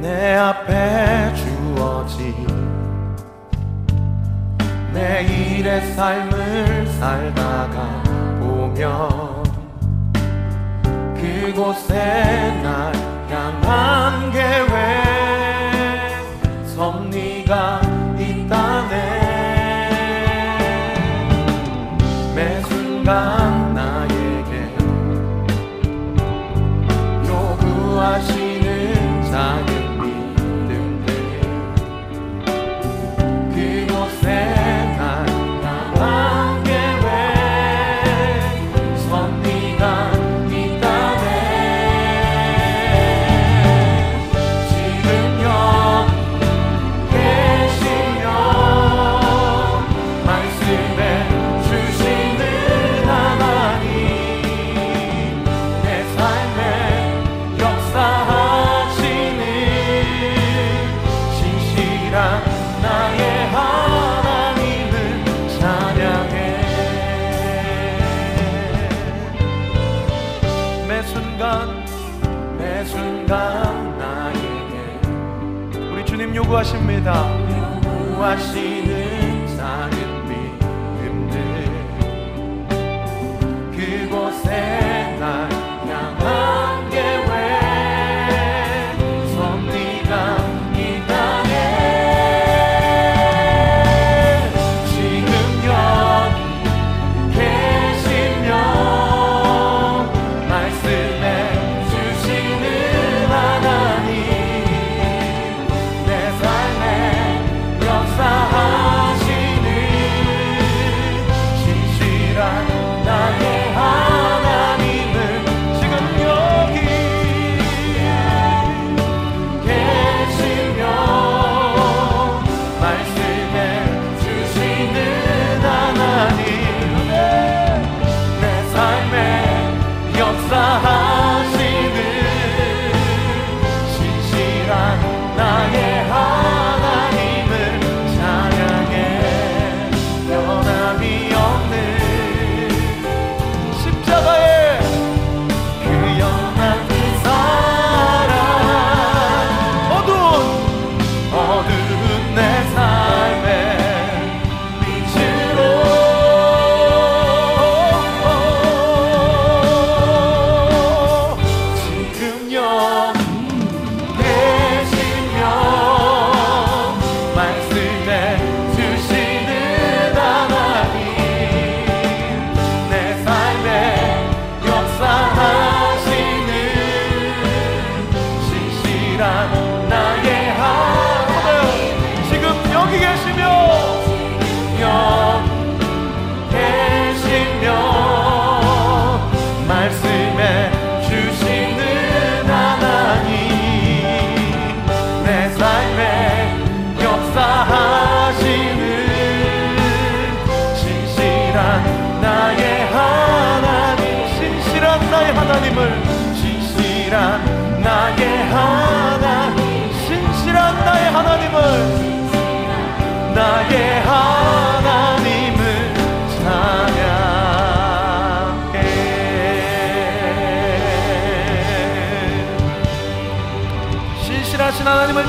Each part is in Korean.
내 앞에 주어진 내일의 삶을 살다가 보면 그곳에 날 향한 계 그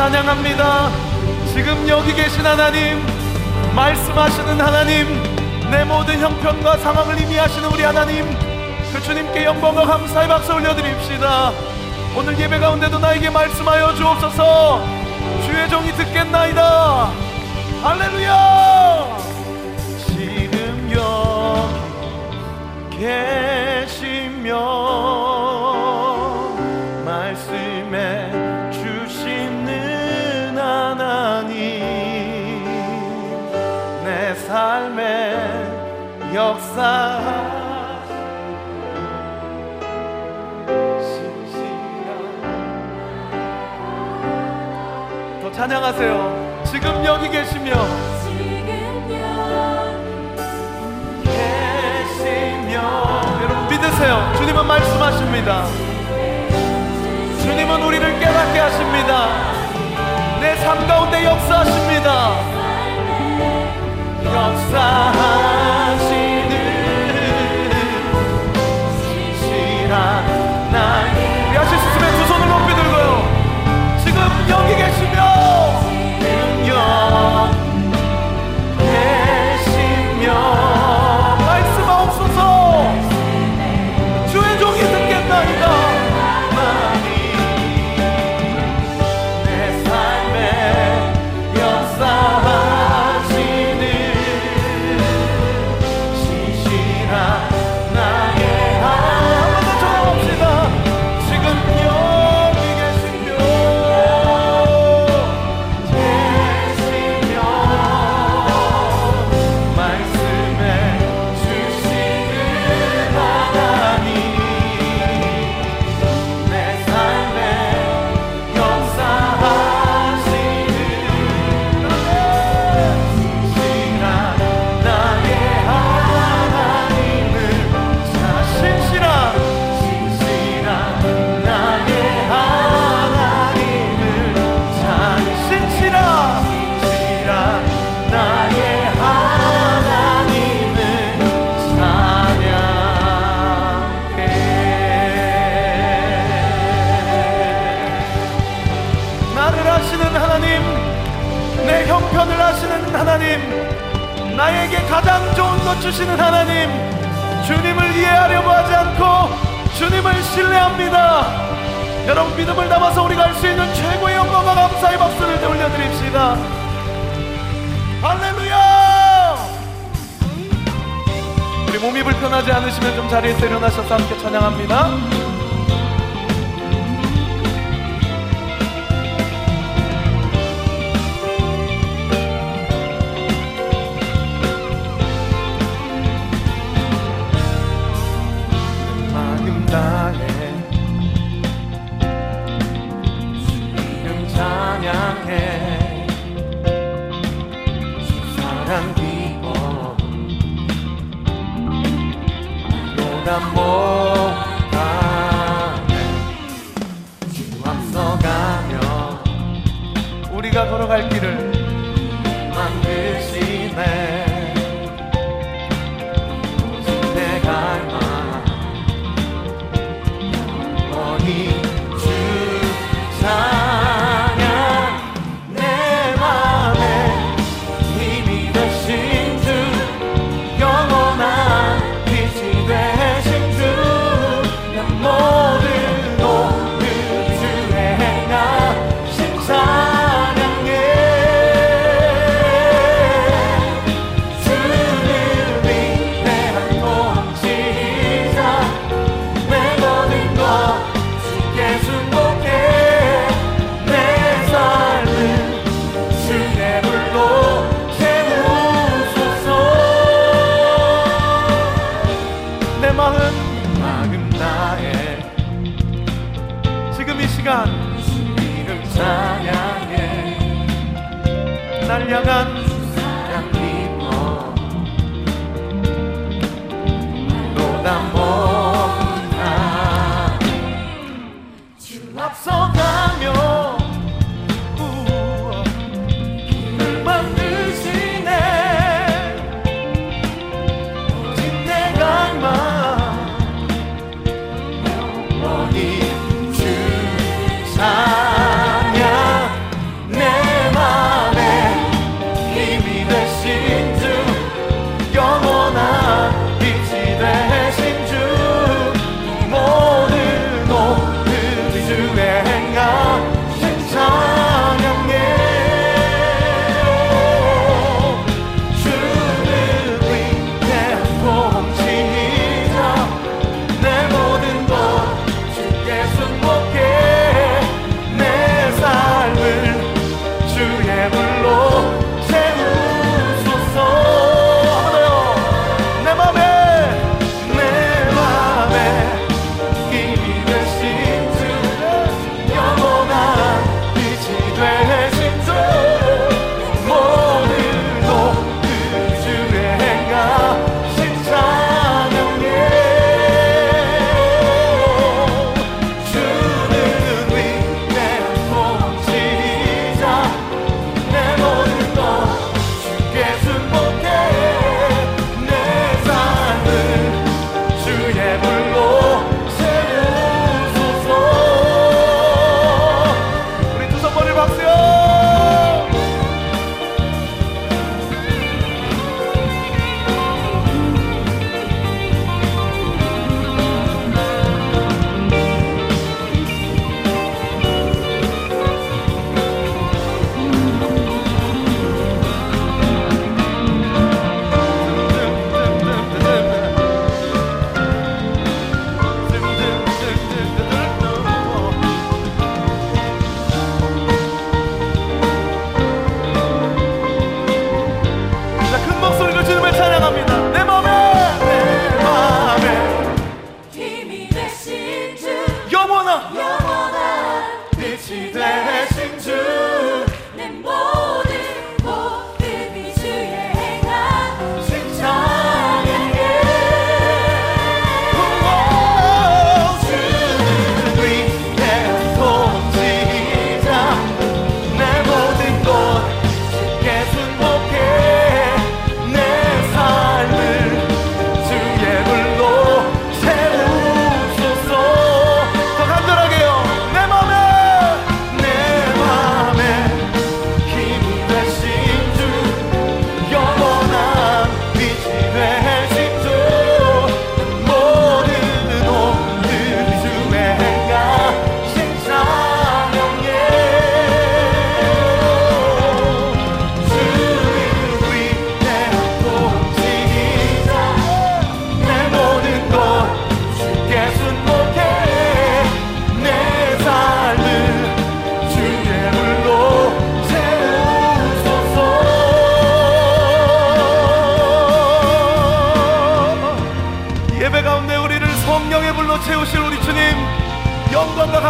찬양합니다. 지금 여기 계신 하나님 말씀하시는 하나님 내 모든 형편과 상황을 임의하시는 우리 하나님 그 주님께 영광과 감사의 박수 올려드립시다. 오늘 예배 가운데도 나에게 말씀하여 주옵소서. 주의 종이 듣겠나이다. 할렐루야! 지금 여기 계시며 역사. 더 찬양하세요. 지금 여기 계시며. 계시며. 여러분 믿으세요. 주님은 말씀하십니다. 주님은 우리를 깨닫게 하십니다. 내 삶 가운데 역사하십니다. 역사 주님을 이해하려고 하지 않고 주님을 신뢰합니다. 여러분 믿음을 담아서 우리가 할 수 있는 최고의 영광과 감사의 박수를 올려드립시다. 할렐루야! 우리 몸이 불편하지 않으시면 좀 자리에서 일어나셔서 함께 찬양합니다. 주 앞서 가며 우리가 걸어갈 길을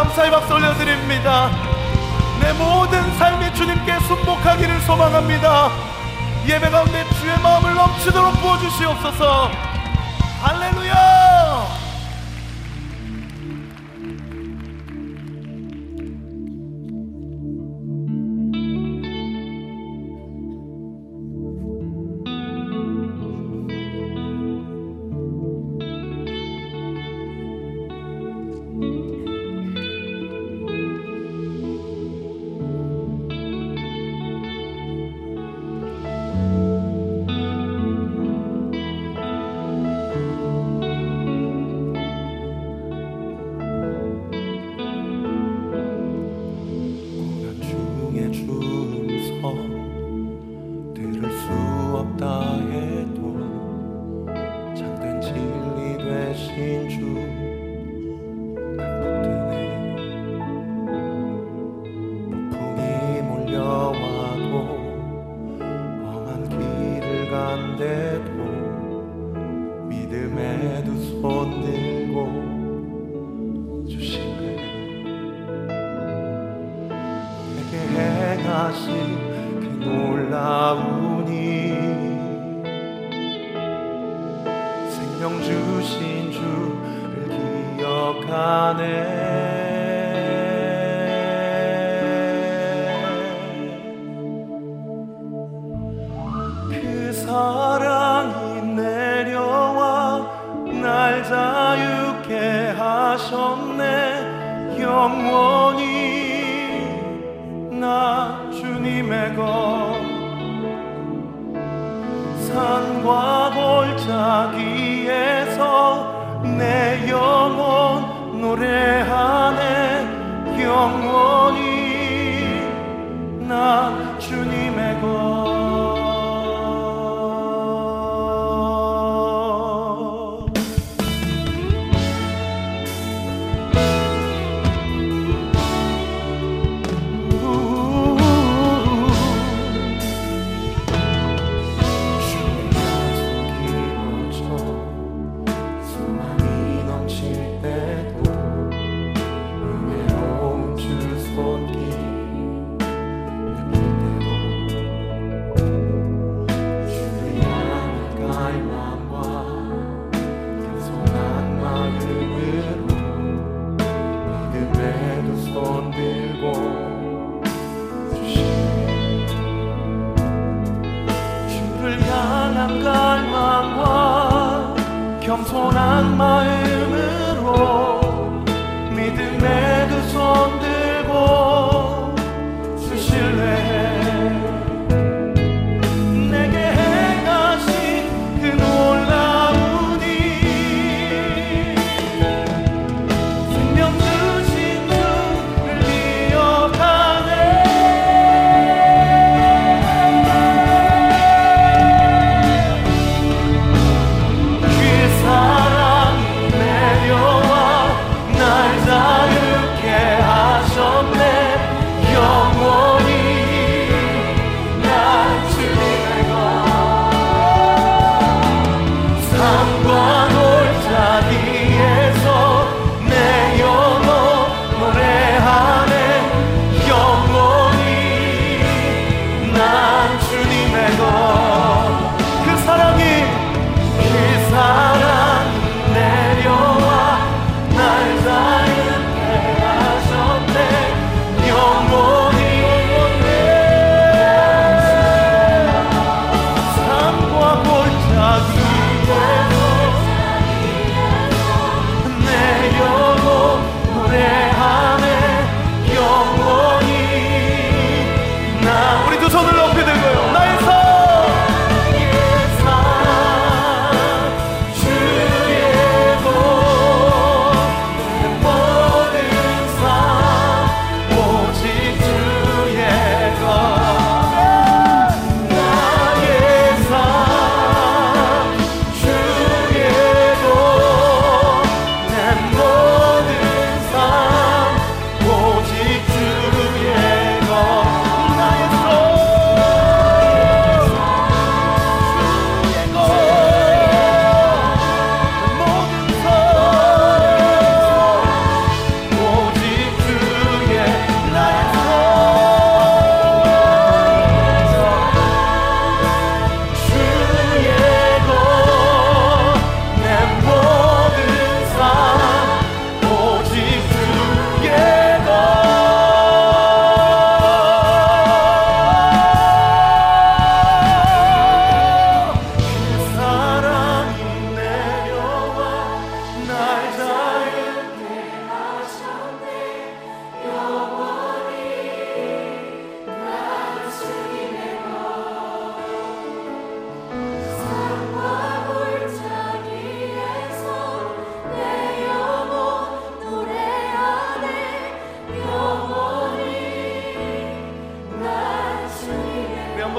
감사의 박수 올려드립니다. 내 모든 삶이 주님께 순복하기를 소망합니다. 예배 가운데 주의 마음을 넘치도록 부어주시옵소서. 할렐루야! 것. 산과 골짜기에서 내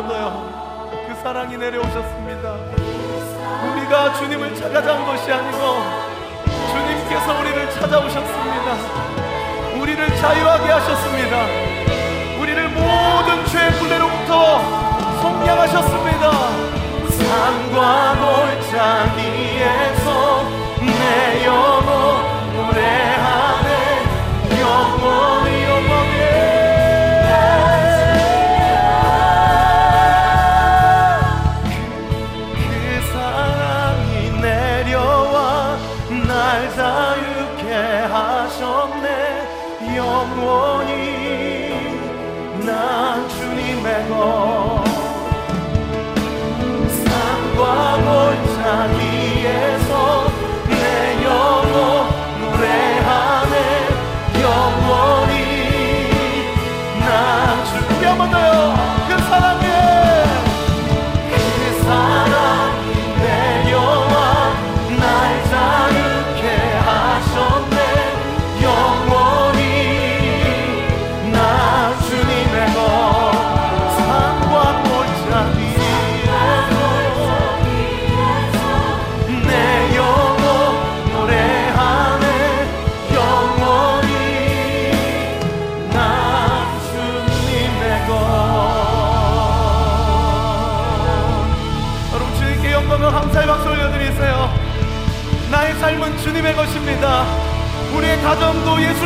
번 더요. 그 사랑이 내려오셨습니다. 우리가 주님을 찾아간 것이 아니고 주님께서 우리를 찾아오셨습니다. 우리를 자유하게 하셨습니다. 우리를 모든 죄의 굴레로부터 속량하셨습니다. 산과 골짜기에서 내 영혼 노 영원히 난 주님의 것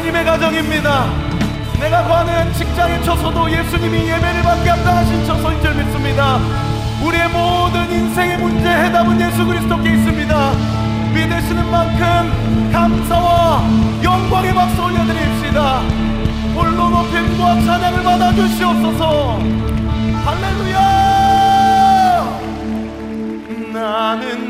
예수님의 가정입니다. 내가 가는 직장에 처서도 예수님이 예배를 받게 합당하신 처소인 줄 믿습니다. 우리의 모든 인생의 문제 해답은 예수 그리스도께 있습니다. 믿으시는 만큼 감사와 영광의 박수 올려드립시다. 홀로 높임과 찬양을 받아 주시옵소서. 할렐루야! 나는